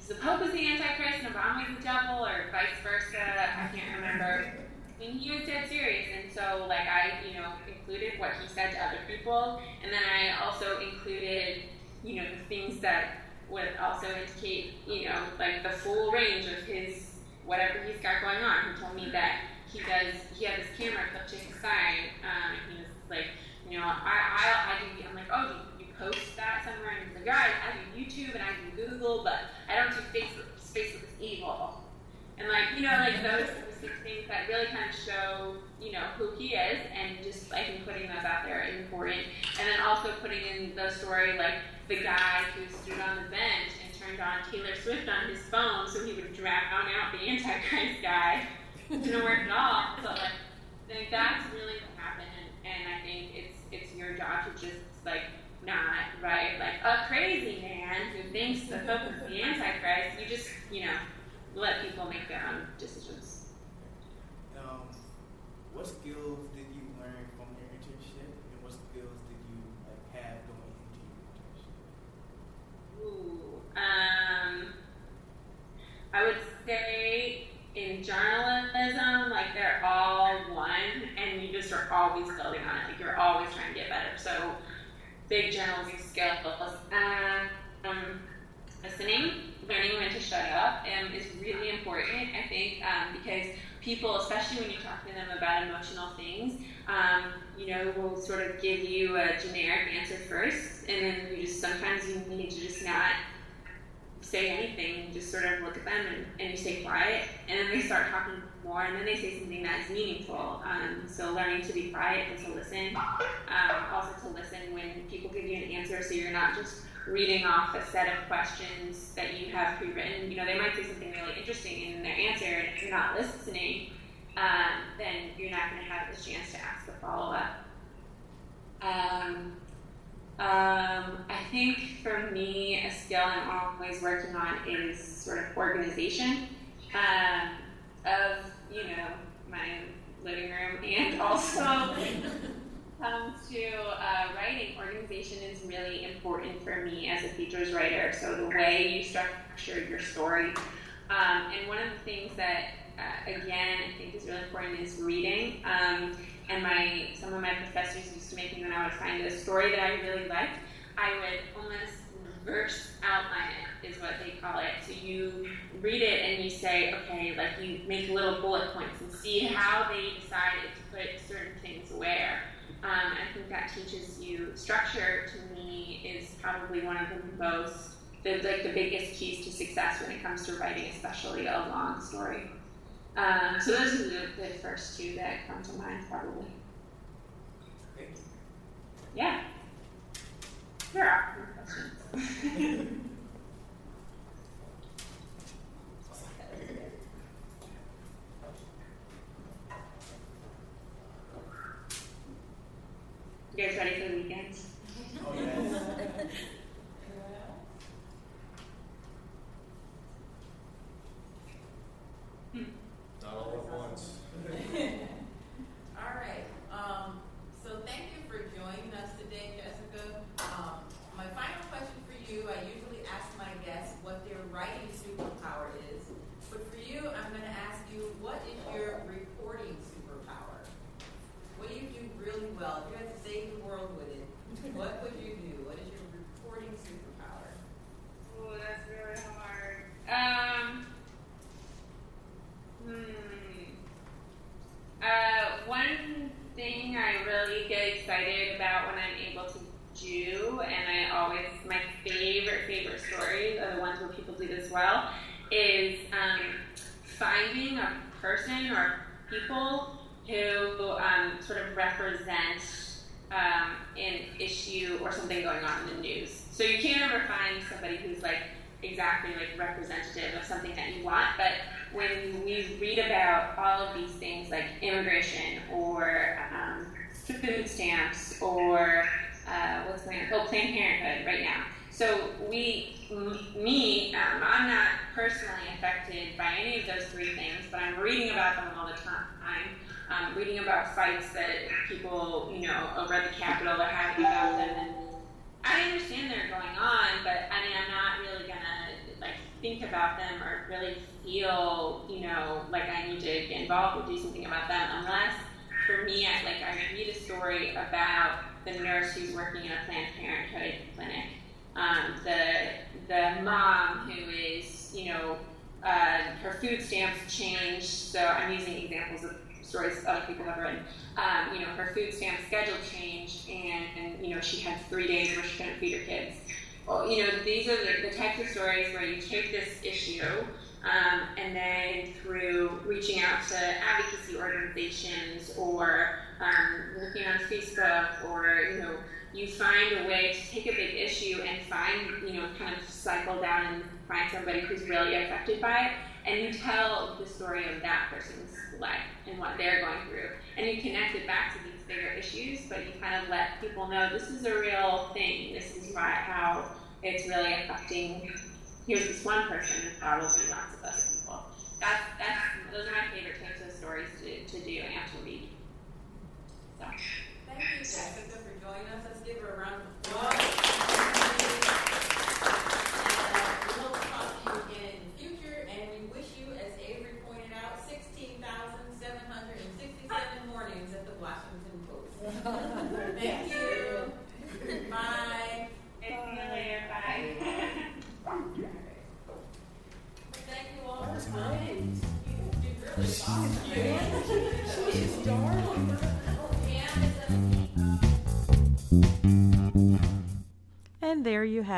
the Pope was the Antichrist and Obama was the devil, or vice versa. I can't remember. I mean, he was dead serious, and so like I, you know, included what he said to other people, and then I also included, you know, the things that would also indicate, you know, like the full range of his whatever he's got going on. He told me that he does. He had this camera clipped to his side, um, and he was like, you know, I, I, I do. I'm like, oh, you, you post that somewhere? And he's like, yeah, I, I do YouTube and I do Google, but I don't do Facebook. Facebook is evil. And like, you know, like mm-hmm. those things that really kind of show, you know, who he is, and just I think putting those out there is important. And then also putting in the story like the guy who stood on the bench and turned on Taylor Swift on his phone so he would drown out the Antichrist guy. Didn't work at all. So like, think that's right like a crazy man who thinks the Pope is the Antichrist. You just you know let people make their own decisions. Um, what skills did you learn from your internship, and what skills did you like have going into your internship? Ooh, um, I would say in journalism, like they're all one, and you just are always building on it. Like you're always trying to get better. So, big journalism skills. Um, listening, learning when to shut up, um, is really important. I think um, because people, especially when you talk to them about emotional things, um, you know, will sort of give you a generic answer first, and then you just sometimes you need to just not say anything, just sort of look at them and, and you stay quiet, and then they start talking more, and then they say something that's meaningful. Um, so learning to be quiet and to listen, um, also to listen when people give you an answer, so you're not just reading off a set of questions that you have pre-written. You know, they might say something really interesting in their answer, and if you're not listening, um, then you're not going to have the chance to ask the follow-up. Um, um, I think for me, a skill I'm always working on is sort of organization um, of, you know, my living room and also comes to uh, writing, organization is really important for me as a features writer. So the way you structure your story. Um, and one of the things that, uh, again, I think is really important is reading. Um, and my some of my professors used to make me when I would find a story that I really liked, I would almost reverse outline is what they call it. So you read it and you say, okay, like you make little bullet points and see how they decided to put certain things where. Um, I think that teaches you structure. To me, is probably one of the most, the, like the biggest keys to success when it comes to writing, especially a long story. Um, so those are the, the first two that come to mind, probably. Yeah. There are questions. You guys ready for the weekend? Oh yes. Hmm. Not all at once. All right. Um, so thank you for joining us today, Jessica. Um, my final question for you, I usually ask my guests what their writing superpower is. But for you, I'm going to ask you, what is your reporting superpower? What do you do really well? If you had to save the world with it, what would you do? What is your reporting superpower? Oh, that's really hard. Um, hmm. Uh, one thing I really get excited about when I'm able to do, and I always, my favorite, favorite stories are the ones where people do this well, is um, finding a person or people who um, sort of represent um, an issue or something going on in the news. So you can't ever find somebody who's like exactly like representative of something that you want. But when we read about all of these things like immigration or um, food stamps or uh, what's going on, oh, Planned Parenthood right now. So we, me, um, I'm not personally affected by any of those three things, but I'm reading about them all the time. I'm um, reading about fights that people, you know, over at the Capitol are having about them, and I understand they're going on, but I mean, I'm not really gonna like think about them or really feel, you know, like I need to get involved or do something about them unless, for me, I like I read a story about the nurse who's working in a Planned Parenthood clinic, um, the the mom who is, you know, uh, her food stamps changed. So I'm using examples of stories other people have written. Um, you know, her food stamp schedule changed, and, and, you know she had three days where she couldn't feed her kids. Well, you know, these are the, the types of stories where you take this issue. Um, and then through reaching out to advocacy organizations or um, looking on Facebook or you know you find a way to take a big issue and find you know kind of cycle down and find somebody who's really affected by it and you tell the story of that person's life and what they're going through. And you connect it back to these bigger issues, but you kind of let people know this is a real thing. This is why, how it's really affecting. Here's this one person, and probably lots of other people. That's, that's, those are my favorite types of stories to, to do and to read. So. Thank you, Jessica, joining us. Let's give her a round of applause.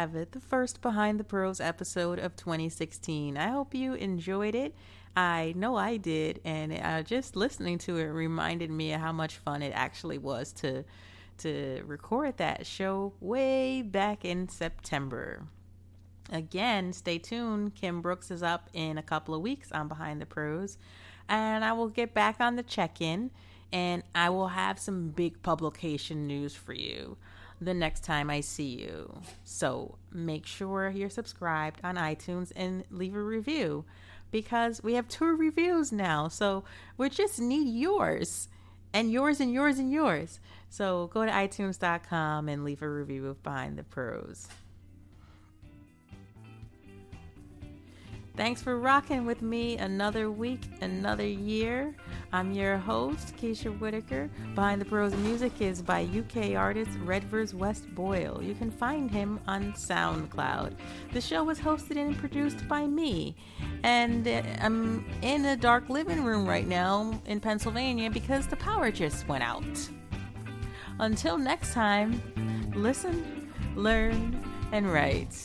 Have it, the first Behind the Prose episode of 2016. I hope you enjoyed it. I know I did, and just listening to it reminded me of how much fun it actually was to to record that show way back in September. Again, stay tuned. Kim Brooks is up in a couple of weeks on Behind the Prose, and I will get back on the check in and I will have some big publication news for you the next time I see you. So make sure you're subscribed on iTunes and leave a review because we have two reviews now. So we just need yours and yours and yours and yours. So go to iTunes.com and leave a review of Behind the Prose. Thanks for rocking with me another week, another year. I'm your host, Keisha Whitaker. Behind the Prose Music is by UK artist Redvers West Boyle. You can find him on SoundCloud. The show was hosted and produced by me. And uh, I'm in a dark living room right now in Pennsylvania because the power just went out. Until next time, listen, learn, and write.